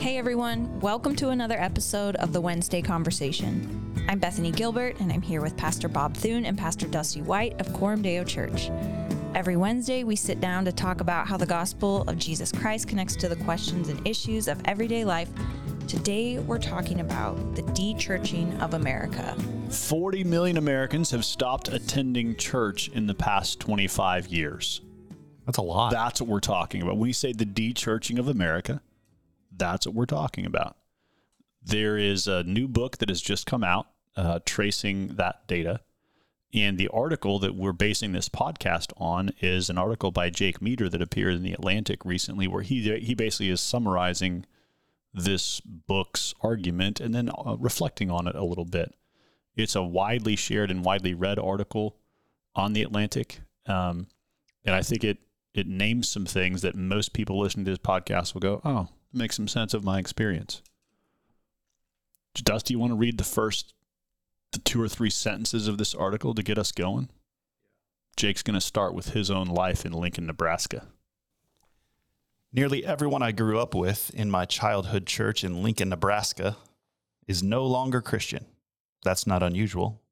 Hey everyone, welcome to another episode of the Wednesday Conversation. I'm Bethany Gilbert, and I'm here with Pastor Bob Thune and Pastor Dusty White of Coram Deo Church. Every Wednesday, we sit down to talk about how the gospel of Jesus Christ connects to the questions and issues of everyday life. Today, we're talking about the de-churching of America. 40 million Americans have stopped attending church in the past 25 years. That's a lot. That's what we're talking about. When you say the de-churching of America, that's what we're talking about. There is a new book that has just come out uh, tracing that data. And the article that we're basing this podcast on is an article by Jake Meador that appeared in the Atlantic recently, where he he basically is summarizing this book's argument and then uh, reflecting on it a little bit. It's a widely shared and widely read article on the Atlantic, um, and I think it it names some things that most people listening to this podcast will go, "Oh, make some sense of my experience." Dusty, you want to read the first the two or three sentences of this article to get us going? Jake's going to start with his own life in Lincoln, Nebraska. Nearly everyone I grew up with in my childhood church in Lincoln, Nebraska is no longer Christian. That's not unusual.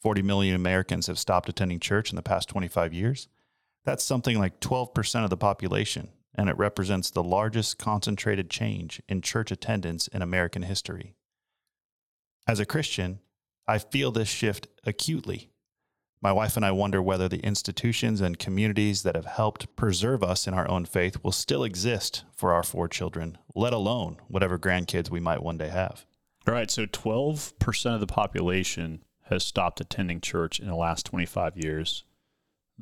40 million Americans have stopped attending church in the past 25 years. That's something like 12% of the population, and it represents the largest concentrated change in church attendance in American history. As a Christian, I feel this shift acutely. My wife and I wonder whether the institutions and communities that have helped preserve us in our own faith will still exist for our four children, let alone whatever grandkids we might one day have. All right, so 12% of the population has stopped attending church in the last 25 years.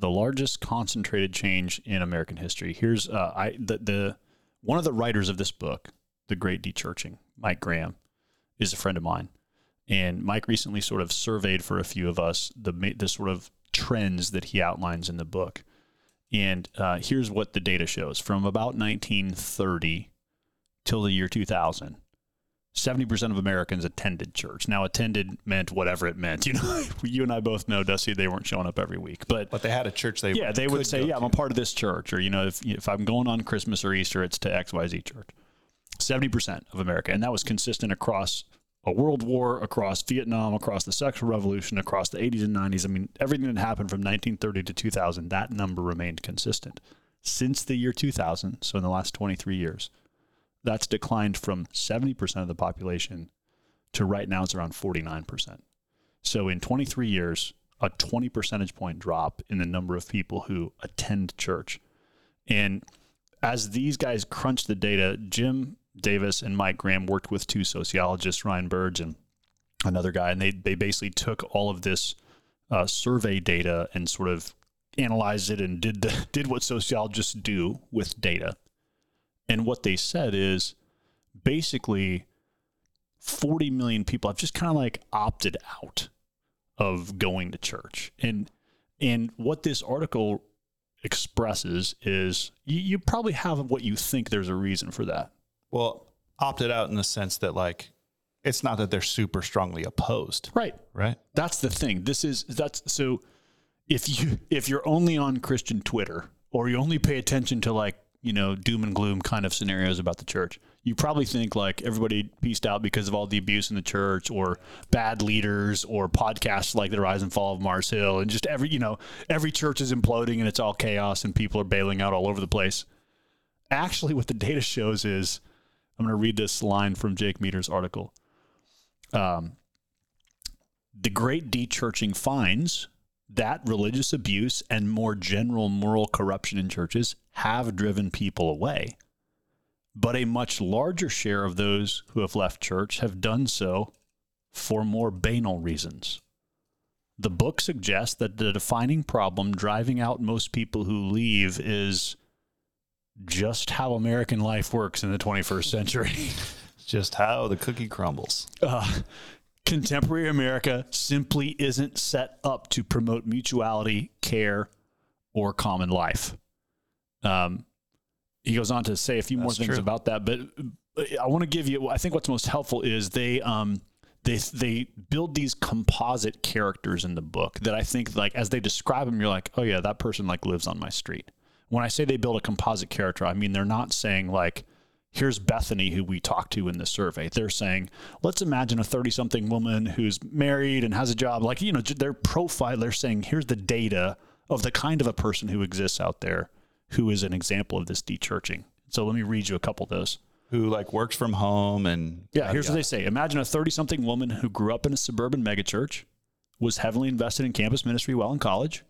The largest concentrated change in American history. Here's uh, I the, the one of the writers of this book, The Great Dechurching, Mike Graham, is a friend of mine. And Mike recently sort of surveyed for a few of us the the sort of trends that he outlines in the book. And uh, here's what the data shows: from about 1930 till the year 2000, 70% of Americans attended church. Now, attended meant whatever it meant. You know, you and I both know, Dusty, they weren't showing up every week, but But they had a church they yeah, they would say, yeah, to. I'm a part of this church, or you know, if if I'm going on Christmas or Easter, it's to X Y Z church. Seventy percent of America, and that was consistent across a world war, across Vietnam, across the sexual revolution, across the 80s and 90s. I mean, everything that happened from 1930 to 2000, that number remained consistent. Since the year 2000, so in the last 23 years, that's declined from 70% of the population to right now it's around 49%. So in 23 years, a 20 percentage point drop in the number of people who attend church. And as these guys crunch the data, Jim Davis and Mike Graham worked with two sociologists, Ryan Burge and another guy, and they they basically took all of this uh, survey data and sort of analyzed it and did the, did what sociologists do with data. And what they said is basically 40 million people have just kind of like opted out of going to church. And and what this article expresses is you, you probably have what you think there's a reason for that. Well, opted out in the sense that like it's not that they're super strongly opposed, Right. right? That's the thing. This is that's so if you if you're only on Christian Twitter or you only pay attention to like, you know, doom and gloom kind of scenarios about the church, you probably think like everybody pieced out because of all the abuse in the church or bad leaders or podcasts like the rise and fall of Mars Hill and just every, you know, every church is imploding and it's all chaos and people are bailing out all over the place. Actually, what the data shows is I'm going to read this line from Jake Meador's article. Um, the great dechurching finds that religious abuse and more general moral corruption in churches have driven people away. But a much larger share of those who have left church have done so for more banal reasons. The book suggests that the defining problem driving out most people who leave is just how American life works in the 21st century. Just how the cookie crumbles. uh, contemporary America simply isn't set up to promote mutuality, care, or common life. Um, he goes on to say a few more things true. about that, but I want to give you. I think what's most helpful is they um, they they build these composite characters in the book that I think like as they describe them, you're like, oh yeah, that person like lives on my street. When I say they build a composite character, I mean they're not saying like Here's Bethany, who we talked to in the survey. They're saying, let's imagine a 30 something woman who's married and has a job. Like, you know, their profile, they're saying, here's the data of the kind of a person who exists out there who is an example of this dechurching. So let me read you a couple of those. Who like works from home and yeah, uh, here's what they say. Imagine a 30 something woman who grew up in a suburban megachurch, was heavily invested in campus ministry while in college,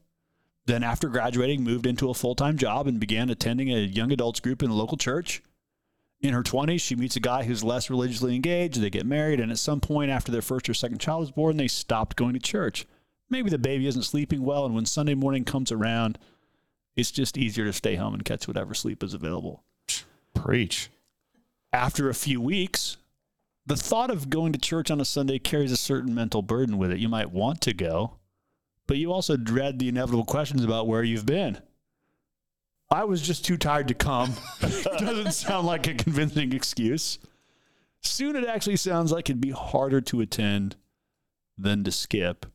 then after graduating moved into a full-time job and began attending a young adults group in the local church. In her 20s, she meets a guy who's less religiously engaged. They get married, and at some point after their first or second child is born, they stopped going to church. Maybe the baby isn't sleeping well, and when Sunday morning comes around, it's just easier to stay home and catch whatever sleep is available. Preach. After a few weeks, the thought of going to church on a Sunday carries a certain mental burden with it. You might want to go, but you also dread the inevitable questions about where you've been. I was just too tired to come. Doesn't sound like a convincing excuse. Soon it actually sounds like it'd be harder to attend than to skip,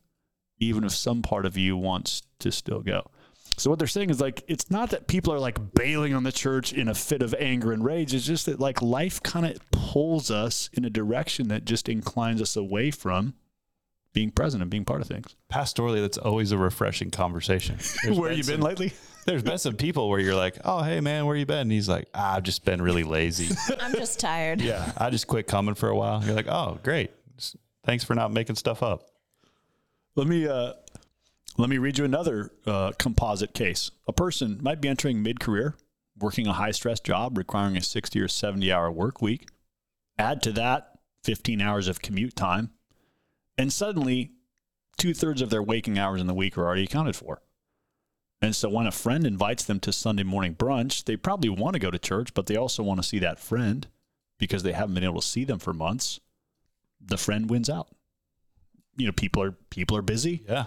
even if some part of you wants to still go. So what they're saying is like it's not that people are like bailing on the church in a fit of anger and rage. It's just that like life kind of pulls us in a direction that just inclines us away from being present and being part of things. Pastorally, that's always a refreshing conversation. where you been lately? There's been some people where you're like, "Oh, hey man, where you been?" And he's like, ah, "I've just been really lazy." I'm just tired. yeah, I just quit coming for a while. You're like, "Oh, great. Thanks for not making stuff up." Let me uh, let me read you another uh, composite case. A person might be entering mid career, working a high stress job requiring a 60 or 70 hour work week. Add to that 15 hours of commute time, and suddenly two thirds of their waking hours in the week are already accounted for. And so when a friend invites them to Sunday morning brunch, they probably want to go to church, but they also want to see that friend because they haven't been able to see them for months. The friend wins out. You know, people are people are busy. Yeah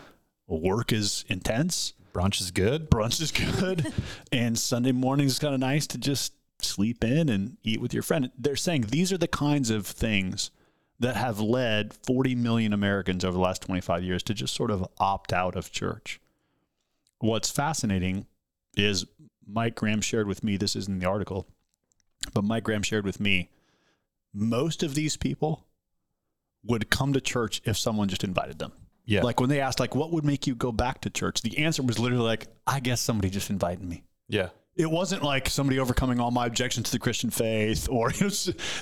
work is intense. Brunch is good. Brunch is good. and Sunday morning is kind of nice to just sleep in and eat with your friend. They're saying these are the kinds of things that have led 40 million Americans over the last 25 years to just sort of opt out of church. What's fascinating is Mike Graham shared with me, this is in the article, but Mike Graham shared with me, most of these people would come to church if someone just invited them. Yeah. Like when they asked, like, what would make you go back to church? The answer was literally like, I guess somebody just invited me. Yeah. It wasn't like somebody overcoming all my objections to the Christian faith, or you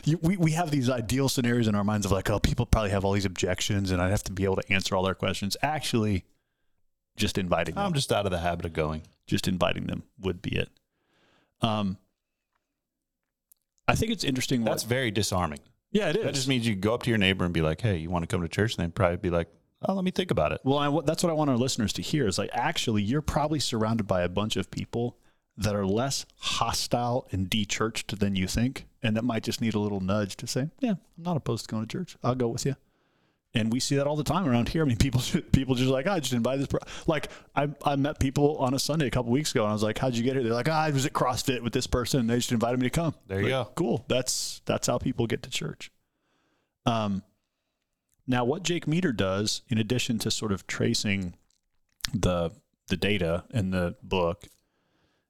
know, we we have these ideal scenarios in our minds of like, oh, people probably have all these objections, and I'd have to be able to answer all their questions. Actually, just inviting them. I'm just out of the habit of going. Just inviting them would be it. Um, I think it's interesting. That's what, very disarming. Yeah, it is. That just means you go up to your neighbor and be like, "Hey, you want to come to church?" And they'd probably be like, oh, let me think about it. Well, I, that's what I want our listeners to hear is like, actually, you're probably surrounded by a bunch of people that are less hostile and de-churched than you think, and that might just need a little nudge to say, yeah, I'm not opposed to going to church. I'll go with you. And we see that all the time around here. I mean, people people just like, oh, I just invite this. Pro-. Like, I, I met people on a Sunday a couple weeks ago, and I was like, how'd you get here? They're like, ah, I was at CrossFit with this person, and they just invited me to come. There you like, go. Cool. That's that's how people get to church. Um, now, what Jake Meador does, in addition to sort of tracing the the data in the book,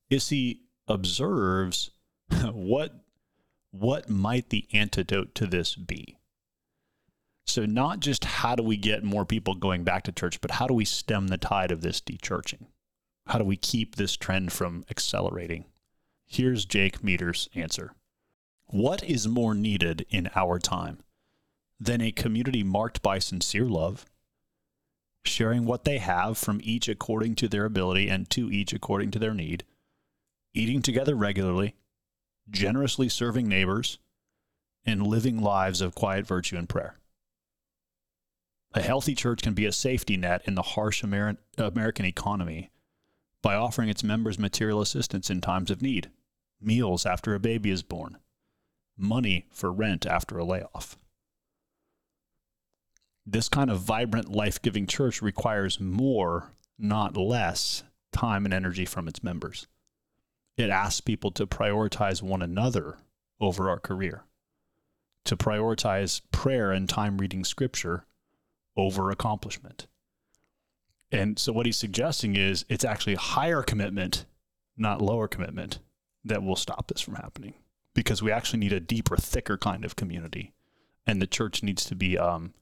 is he observes what what might the antidote to this be. So, not just how do we get more people going back to church, but how do we stem the tide of this dechurching? How do we keep this trend from accelerating? Here's Jake Meador's answer. What is more needed in our time? than a community marked by sincere love, sharing what they have from each according to their ability and to each according to their need, eating together regularly, generously serving neighbors, and living lives of quiet virtue and prayer. A healthy church can be a safety net in the harsh Amer- American economy by offering its members material assistance in times of need, meals after a baby is born, money for rent after a layoff this kind of vibrant, life giving church requires more, not less, time and energy from its members. It asks people to prioritize one another over our career, to prioritize prayer and time reading scripture over accomplishment. And so, what he's suggesting is it's actually a higher commitment, not lower commitment, that will stop this from happening. because we actually need a deeper, thicker kind of community. And the church needs to be um,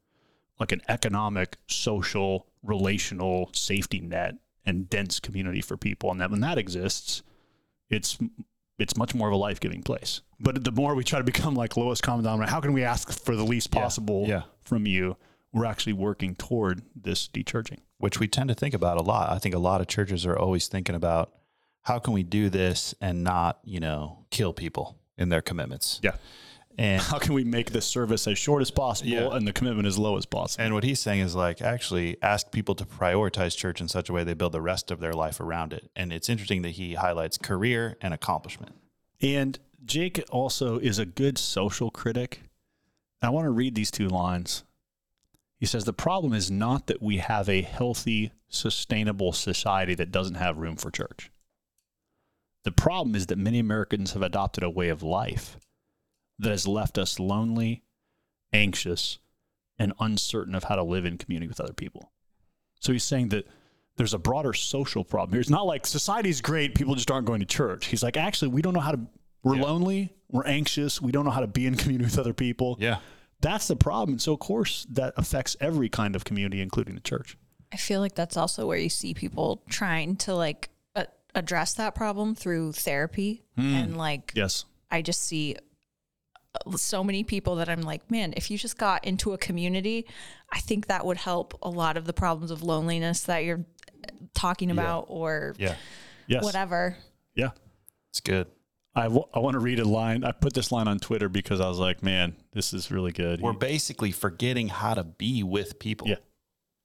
like an economic, social, relational safety net and dense community for people. And that when that exists, it's it's much more of a life giving place. But the more we try to become like lowest common denominator, how can we ask for the least Yeah. possible Yeah. from you? We're actually working toward this dechurching. which we tend to think about a lot. I think a lot of churches are always thinking about how can we do this and not, you know, kill people in their commitments. Yeah. And How can we make the service as short as possible Yeah. and the commitment as low as possible? and what he's saying is like actually ask people to prioritize church in such a way they build the rest of their life around it. And it's interesting that he highlights career and accomplishment. And Jake also is a good social critic. I want to read these two lines. He says, The problem is not that we have a healthy, sustainable society that doesn't have room for church. The problem is that many Americans have adopted a way of life that has left us lonely, anxious, and uncertain of how to live in community with other people. So he's saying that there's a broader social problem here. It's not like society's great, people just aren't going to church. He's like, actually, we don't know how to, we're Yeah. lonely, we're anxious, we don't know how to be in community with other people. Yeah. That's the problem. And so, of course, that affects every kind of community, including the church. I feel like that's also where you see people trying to like a- address that problem through therapy and like Yes. I just see uh, so many people that I'm like, man, if you just got into a community, I think that would help a lot of the problems of loneliness that you're talking about or Yeah. Yes. whatever. Yeah. It's good. I, w- I want to read a line. I put this line on Twitter because I was like, man, this is really good. We're He- basically forgetting how to be with people. Yeah.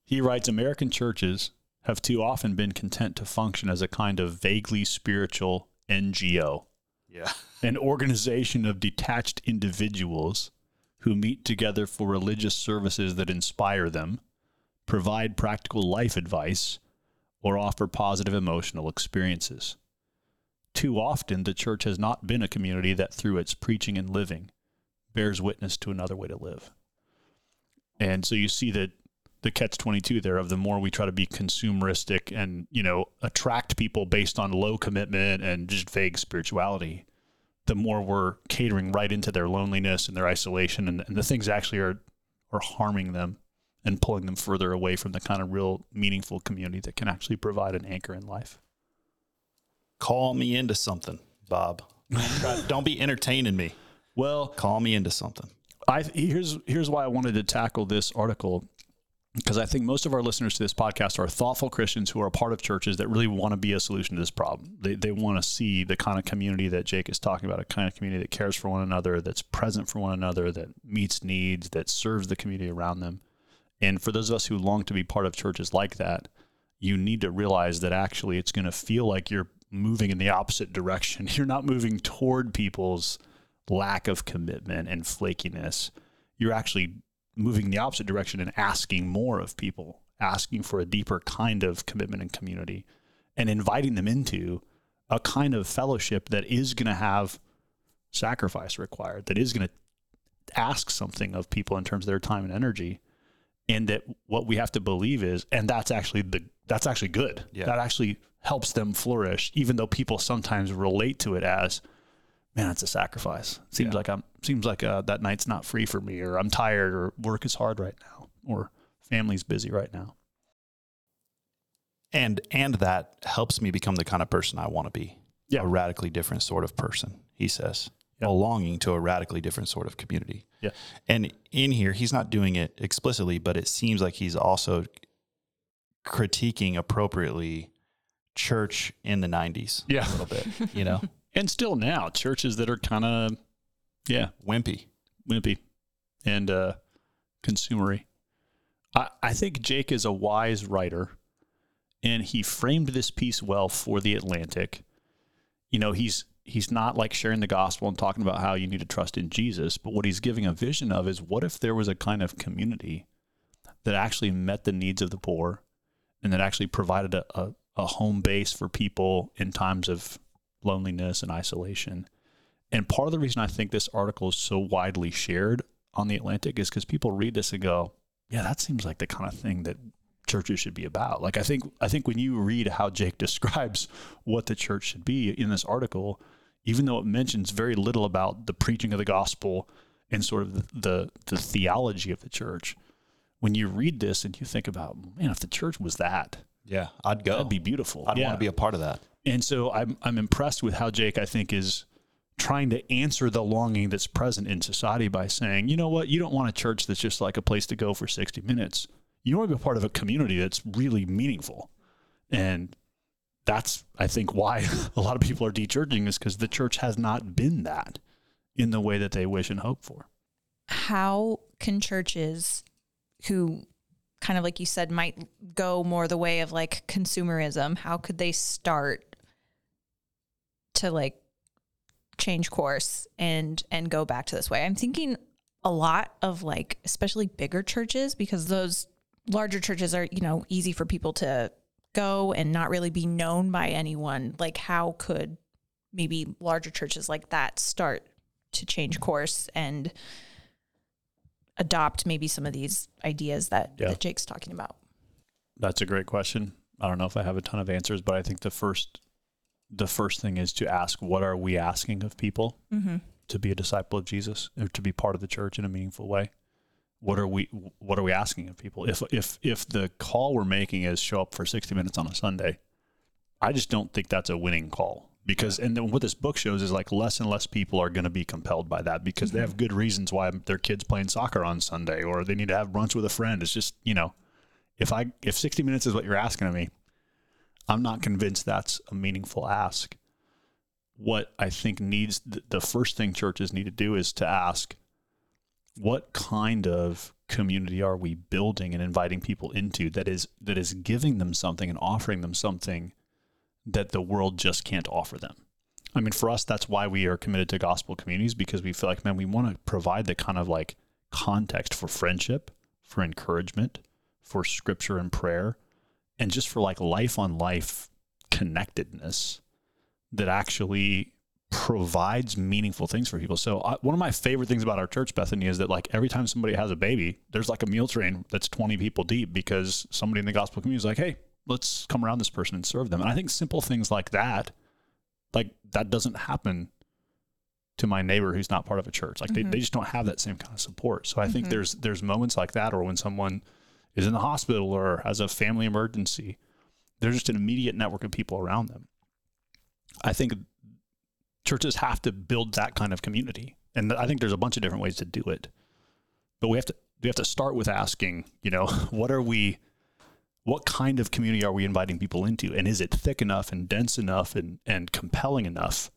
He writes American churches have too often been content to function as a kind of vaguely spiritual NGO, Yeah. an organization of detached individuals who meet together for religious services that inspire them, provide practical life advice, or offer positive emotional experiences. Too often, the church has not been a community that, through its preaching and living, bears witness to another way to live. And so you see that the catch 22 there of the more we try to be consumeristic and, you know, attract people based on low commitment and just vague spirituality, the more we're catering right into their loneliness and their isolation and, and the things actually are are harming them and pulling them further away from the kind of real meaningful community that can actually provide an anchor in life. Call me into something, Bob. Don't be entertaining me. Well, Call me into something. I here's here's why I wanted to tackle this article because I think most of our listeners to this podcast are thoughtful Christians who are a part of churches that really want to be a solution to this problem. They they want to see the kind of community that Jake is talking about, a kind of community that cares for one another, that's present for one another, that meets needs, that serves the community around them. And for those of us who long to be part of churches like that, you need to realize that actually it's going to feel like you're moving in the opposite direction. You're not moving toward people's lack of commitment and flakiness. You're actually moving in the opposite direction and asking more of people, asking for a deeper kind of commitment and community, and inviting them into a kind of fellowship that is going to have sacrifice required, that is going to ask something of people in terms of their time and energy. And that what we have to believe is, and that's actually the that's actually good. Yeah. That actually helps them flourish, even though people sometimes relate to it as, man, it's a sacrifice. Seems Yeah. like I'm seems like uh, that night's not free for me, or I'm tired, or work is hard right now, or family's busy right now. And and that helps me become the kind of person I want to be. Yeah. A radically different sort of person, he says. Yeah. Belonging to a radically different sort of community. Yeah. And in here, he's not doing it explicitly, but it seems like he's also critiquing appropriately church in the 90s Yeah. a little bit, you know, And still now, churches that are kind of, yeah, wimpy. wimpy and uh, consumery. I, I think Jake is a wise writer, and he framed this piece well for the Atlantic. You know, he's he's not like sharing the gospel and talking about how you need to trust in Jesus, but what he's giving a vision of is what if there was a kind of community that actually met the needs of the poor and that actually provided a, a, a home base for people in times of loneliness and isolation. And part of the reason I think this article is so widely shared on the Atlantic is because people read this and go, "Yeah, that seems like the kind of thing that churches should be about." Like I think I think when you read how Jake describes what the church should be in this article, even though it mentions very little about the preaching of the gospel and sort of the, the, the theology of the church. When you read this and you think about, man, if the church was that, Yeah, I'd go. that'd be beautiful. I'd Yeah. want to be a part of that. And so I'm I'm impressed with how Jake I think is trying to answer the longing that's present in society by saying, you know what, you don't want a church that's just like a place to go for 60 minutes. You want to be a part of a community that's really meaningful. And that's I think why a lot of people are de-churching is because the church has not been that in the way that they wish and hope for. How can churches who kind of like you said might go more the way of like consumerism, how could they start to like change course and and go back to this way? I'm thinking a lot of like especially bigger churches because those larger churches are, you know, easy for people to go and not really be known by anyone. Like how could maybe larger churches like that start to change course and adopt maybe some of these ideas that, Yeah. that Jake's talking about. That's a great question. I don't know if I have a ton of answers, but I think the first the first thing is to ask what are we asking of people Mm-hmm. to be a disciple of Jesus or to be part of the church in a meaningful way? What are we what are we asking of people? If if if the call we're making is show up for 60 minutes on a Sunday, I just don't think that's a winning call. Because and then what this book shows is like less and less people are going to be compelled by that because they mm-hmm. have good reasons why their kids playing soccer on Sunday or they need to have brunch with a friend. It's just, you know, if I if 60 minutes is what you're asking of me, I'm not convinced that's a meaningful ask. What I think needs the first thing churches need to do is to ask what kind of community are we building and inviting people into that is that is giving them something and offering them something that the world just can't offer them. I mean, for us, that's why we are committed to gospel communities because we feel like, man, we want to provide the kind of like context for friendship, for encouragement, for scripture and prayer, and just for like life on life connectedness that actually provides meaningful things for people. So I, one of my favorite things about our church, Bethany, is that like every time somebody has a baby, there's like a meal train that's 20 people deep because somebody in the gospel community is like, hey, let's come around this person and serve them. And I think simple things like that, like that doesn't happen to my neighbor who's not part of a church. Like they, mm-hmm. they just don't have that same kind of support. So I think mm-hmm. there's there's moments like that or when someone is in the hospital or has a family emergency, there's just an immediate network of people around them. I think churches have to build that kind of community. And I think there's a bunch of different ways to do it. But we have to we have to start with asking, you know, what are we what kind of community are we inviting people into? And is it thick enough and dense enough and, and compelling enough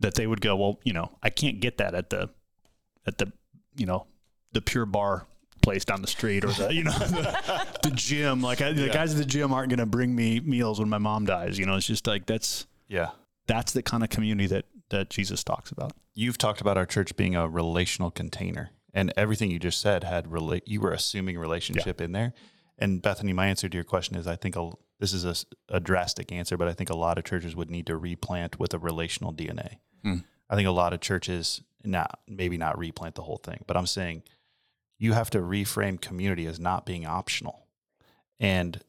that they would go, well, you know, I can't get that at the at the you know, the pure bar place down the street or the you know the, the gym. Like I, the Yeah. guys at the gym aren't going to bring me meals when my mom dies. You know, it's just like that's Yeah. that's the kind of community that that Jesus talks about. You've talked about our church being a relational container, and everything you just said had relate. You were assuming relationship in there. And Bethany, my answer to your question is, I think a, this is a drastic answer, but I think a lot of churches would need to replant with a relational DNA. Hmm. I think a lot of churches, not maybe not replant the whole thing, but I'm saying you have to reframe community as not being optional, and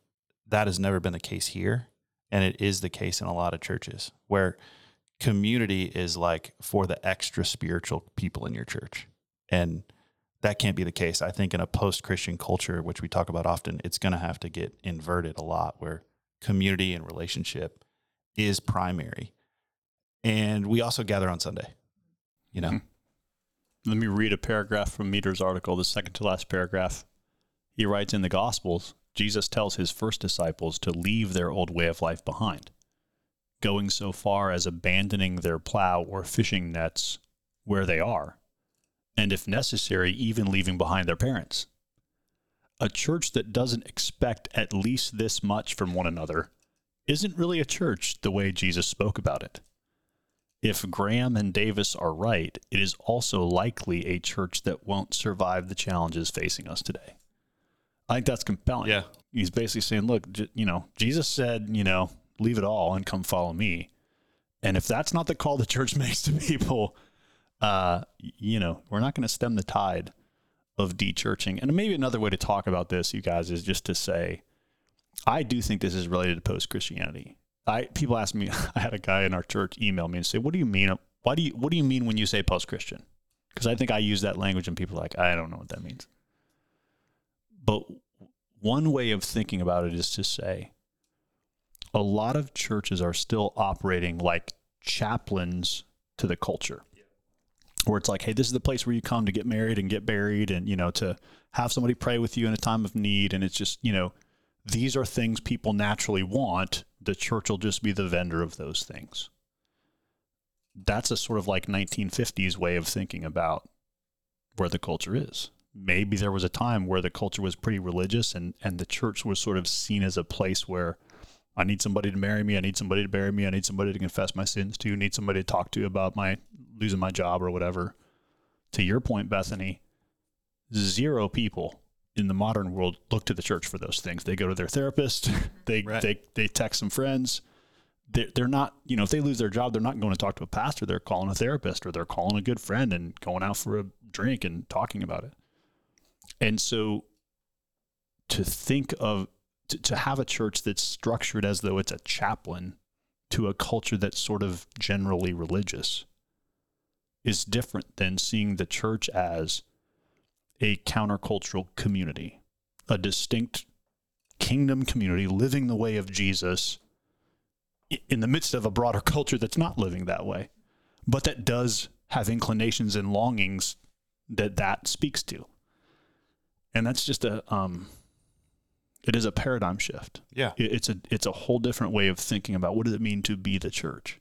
that has never been the case here, and it is the case in a lot of churches where community is like for the extra spiritual people in your church. And that can't be the case. I think in a post Christian culture, which we talk about often, it's going to have to get inverted a lot where community and relationship is primary. And we also gather on Sunday, you know? Mhm. Let me read a paragraph from Meador's article, the second to last paragraph. He writes in the Gospels, Jesus tells his first disciples to leave their old way of life behind, going so far as abandoning their plow or fishing nets where they are, and if necessary, even leaving behind their parents. A church that doesn't expect at least this much from one another isn't really a church the way Jesus spoke about it if Graham and Davis are right, it is also likely a church that won't survive the challenges facing us today. I think that's compelling. Yeah. He's basically saying, look, you know, Jesus said, you know, leave it all and come follow me. And if that's not the call the church makes to people, uh, you know, we're not going to stem the tide of de-churching. And maybe another way to talk about this, you guys, is just to say, I do think this is related to post Christianity. I people ask me. I had a guy in our church email me and say, "What do you mean why do you what do you mean when you say post-Christian? Because I think I use that language and people are like, I don't know what that means. But one way of thinking about it is to say a lot of churches are still operating like chaplains to the culture. Where it's like, hey, this is the place where you come to get married and get buried and, you know, to have somebody pray with you in a time of need. And it's just, you know, these are things people naturally want. The church will just be the vendor of those things. That's a sort of like 1950s way of thinking about where the culture is. Maybe there was a time where the culture was pretty religious and, and the church was sort of seen as a place where I need somebody to marry me. I need somebody to bury me. I need somebody to confess my sins to. I need somebody to talk to about my losing my job or whatever. To your point, Bethany, zero people in the modern world look to the church for those things. They go to their therapist. They Right. they they text some friends. They're, they're not, you know, if they lose their job, they're not going to talk to a pastor. They're calling a therapist or they're calling a good friend and going out for a drink and talking about it. And so to think of to, to have a church that's structured as though it's a chaplain to a culture that's sort of generally religious is different than seeing the church as a countercultural community, a distinct kingdom community living the way of Jesus in the midst of a broader culture that's not living that way, but that does have inclinations and longings that that speaks to. And that's just a um it is a paradigm shift Yeah. it's a it's a whole different way of thinking about what does it mean to be the church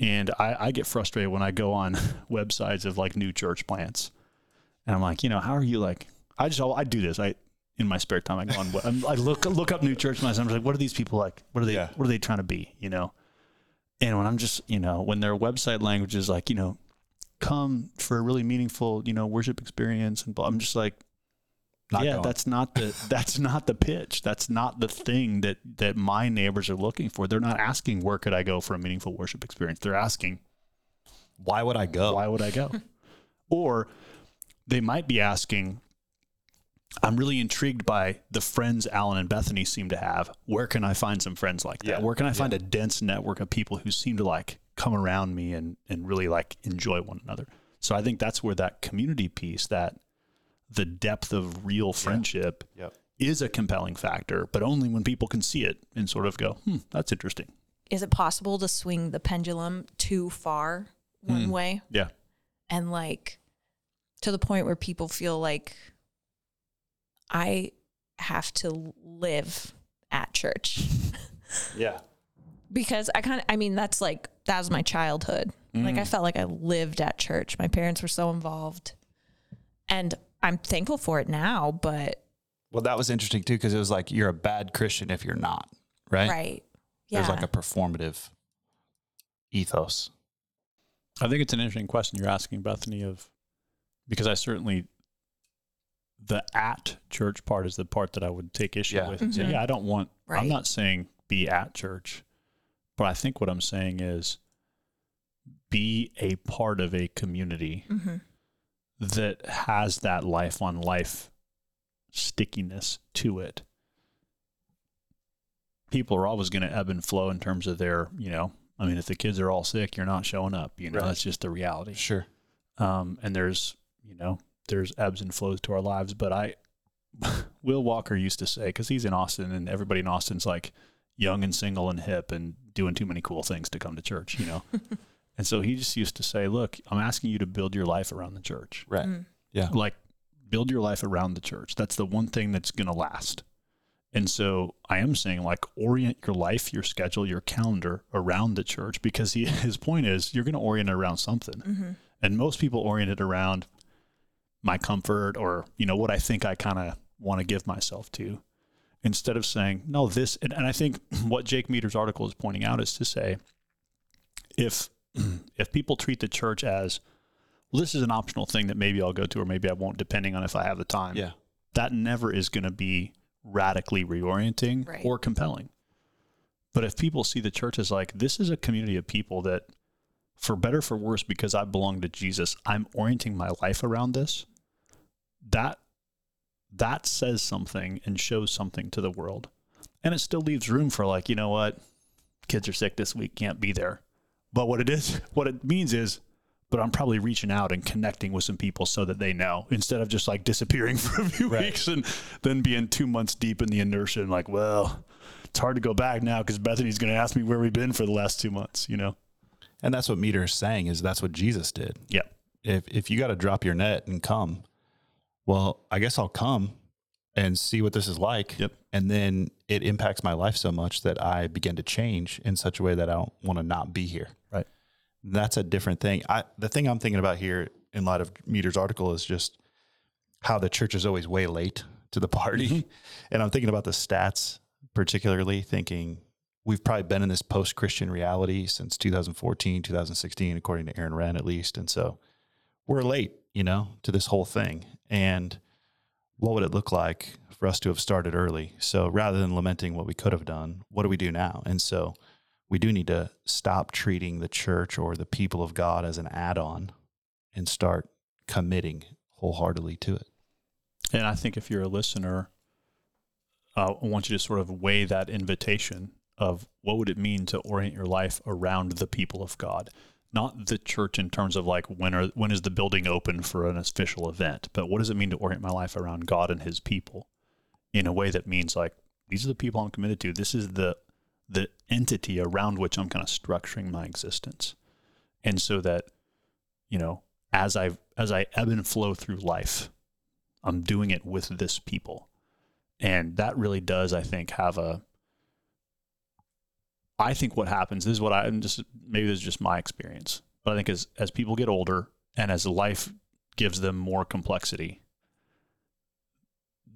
and I, I get frustrated when i go on websites of like new church plants. And i'm like you know how are you like i just i do this. I in my spare time i go on i look look up new church plants. I'm just like what are these people like? What are they Yeah. what are they trying to be you know? And when i'm just you know when their website language is like you know come for a really meaningful you know worship experience and blah, i'm just like yeah, going. that's not the that's not the pitch. That's not the thing that that my neighbors are looking for. They're not asking where could I go for a meaningful worship experience. They're asking Why would I go? why would I go? or they might be asking I'm really intrigued by the friends Alan and Bethany seem to have. Where can I find some friends like that? Yeah, Where can I find a dense network of people who seem to like come around me and and really like enjoy one another? So I think that's where that community piece, that the depth of real friendship Yep. is a compelling factor, but only when people can see it and sort of go, hmm, that's interesting. Is it possible to swing the pendulum too far one Hmm. way Yeah. and like to the point where people feel like I have to live at church? Yeah. because I kind of, I mean, that's like, that was my childhood. Like, Mm. I felt like I lived at church. My parents were so involved. And I'm thankful for it now, but Well, that was interesting too because it was like you're a bad Christian if you're not, right? right. Yeah. There's like a performative ethos. I think it's an interesting question you're asking, Bethany, of because I certainly the at church part is the part that I would take issue Yeah. with. And say, yeah, I don't want Right. I'm not saying be at church, but I think what I'm saying is be a part of a community hmm that has that life on life stickiness to it. People are always going to ebb and flow in terms of their, you know, I mean, if the kids are all sick, you're not showing up. You know, Right. that's just the reality. Sure. Um, and there's, you know, there's ebbs and flows to our lives. But I, Will Walker used to say, because he's in Austin and everybody in Austin's like young and single and hip and doing too many cool things to come to church, you know. and so he just used to say, look, I'm asking you to build your life around the church Right. Mm. Yeah. like build your life around the church. That's the one thing that's going to last. And so I am saying like orient your life, your schedule, your calendar around the church because he, his point is you're going to orient it around something. hmm And most people orient it around my comfort or, you know, what I think I kind of want to give myself to instead of saying, no, this. And, and I think what Jake Meador's article is pointing out is to say, if, if people treat the church as, well, this is an optional thing that maybe I'll go to or maybe I won't, depending on if I have the time Yeah. that never is going to be radically reorienting Right. or compelling. But if people see the church as like, this is a community of people that, for better for worse, because I belong to Jesus, I'm orienting my life around this, that that says something and shows something to the world. And it still leaves room for like, you know what? Kids are sick this week, can't be there. But what it is, what it means is, but I'm probably reaching out and connecting with some people so that they know instead of just like disappearing for a few Right. weeks and then being two months deep in the inertia and like, well, it's hard to go back now because Bethany's going to ask me where we've been for the last two months, you know? And that's what Meador is saying is that's what Jesus did. Yeah. If if you got to drop your net and come, well, I guess I'll come and see what this is like. Yep. And then it impacts my life so much that I begin to change in such a way that I don't want to not be here. Right. That's a different thing. I the thing I'm thinking about here in light of Meador's article is just how the church is always way late to the party. Mm-hmm. And I'm thinking about the stats, particularly thinking we've probably been in this post Christian reality since 2014, 2016, according to Aaron Renn, at least. And so we're late, you know, to this whole thing. And what would it look like for us to have started early? So rather than lamenting what we could have done, what do we do now? And so we do need to stop treating the church or the people of God as an add on and start committing wholeheartedly to it. And I think if you're a listener, uh, I want you to sort of weigh that invitation of what would it mean to orient your life around the people of God, not the church in terms of like when are when is the building open for an official event, but what does it mean to orient my life around God and His people in a way that means like these are the people I'm committed to. This is the the entity around which I'm kind of structuring my existence, and so that you know as I as I ebb and flow through life, I'm doing it with this people. And that really does, I think, have a. I think what happens this is what I am just maybe this is just my experience, but I think as as people get older and as life gives them more complexity,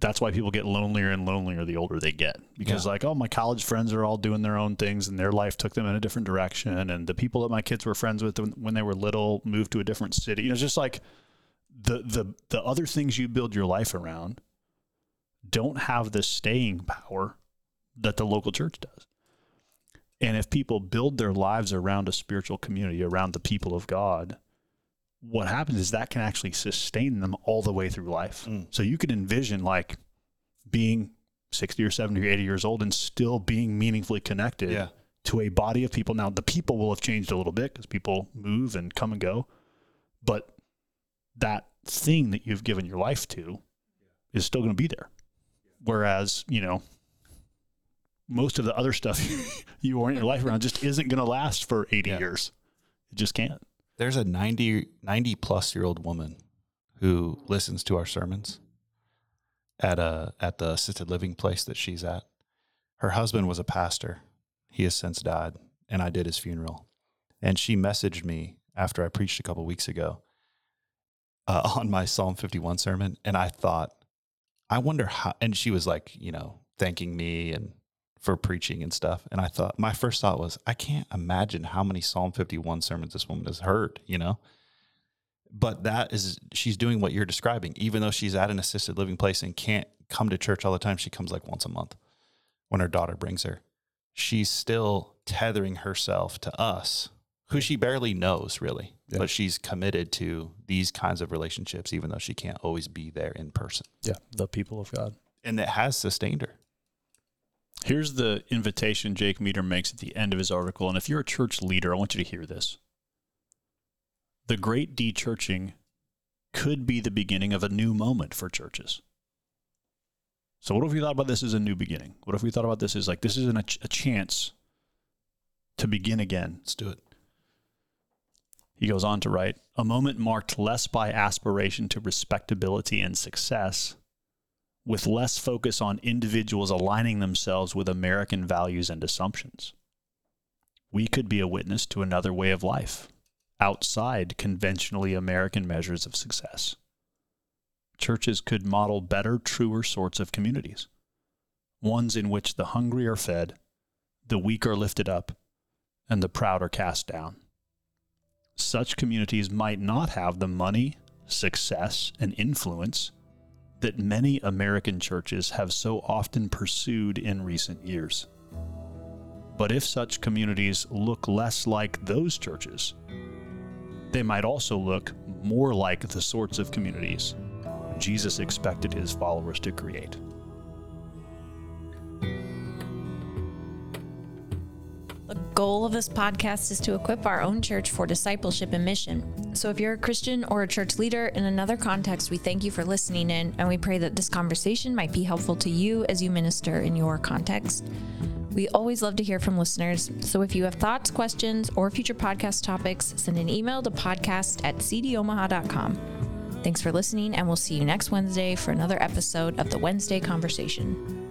that's why people get lonelier and lonelier the older they get. Because Yeah. like, oh, my college friends are all doing their own things and their life took them in a different direction, and the people that my kids were friends with when- when they were little moved to a different city. You know, it's just like the the the other things you build your life around don't have the staying power that the local church does. And if people build their lives around a spiritual community, around the people of God, what happens is that can actually sustain them all the way through life. Mm. So you could envision like being 60 or 70 or 80 years old and still being meaningfully connected to a body of people. Now, the people will have changed a little bit because people move and come and go, but that thing that you've given your life to is still going to be there. Whereas, you know, most of the other stuff you orient your life around just isn't going to last for 80 Yeah. years. It just can't. There's a 90, 90 plus year old woman who listens to our sermons at a at the assisted living place that she's at. Her husband was a pastor. He has since died, and I did his funeral. And she messaged me after I preached a couple weeks ago uh, on my Psalm 51 sermon, and I thought, I wonder how. And she was like, you know, thanking me and for preaching and stuff. And I thought, my first thought was, I can't imagine how many Psalm 51 sermons this woman has heard, you know? But that is, she's doing what you're describing. Even though she's at an assisted living place and can't come to church all the time, she comes like once a month when her daughter brings her. She's still tethering herself to us, who she barely knows really, Yeah. but she's committed to these kinds of relationships, even though she can't always be there in person. Yeah. The people of God. And it has sustained her. Here's the invitation Jake Meador makes at the end of his article. And if you're a church leader, I want you to hear this. The great de-churching could be the beginning of a new moment for churches. So, what if we thought about this as a new beginning? What if we thought about this as like this is an, a, a chance to begin again? Let's do it. He goes on to write a moment marked less by aspiration to respectability and success, with less focus on individuals aligning themselves with American values and assumptions. We could be a witness to another way of life outside conventionally American measures of success. Churches could model better, truer sorts of communities, ones in which the hungry are fed, the weak are lifted up, and the proud are cast down such communities might not have the money, success, and influence that many American churches have so often pursued in recent years. But if such communities look less like those churches, they might also look more like the sorts of communities Jesus expected his followers to create. The goal of this podcast is to equip our own church for discipleship and mission. So if you're a Christian or a church leader in another context, we thank you for listening in and we pray that this conversation might be helpful to you as you minister in your context. We always love to hear from listeners. So if you have thoughts, questions, or future podcast topics, send an email to podcast at cdomaha.com. Thanks for listening, and we'll see you next Wednesday for another episode of the Wednesday Conversation.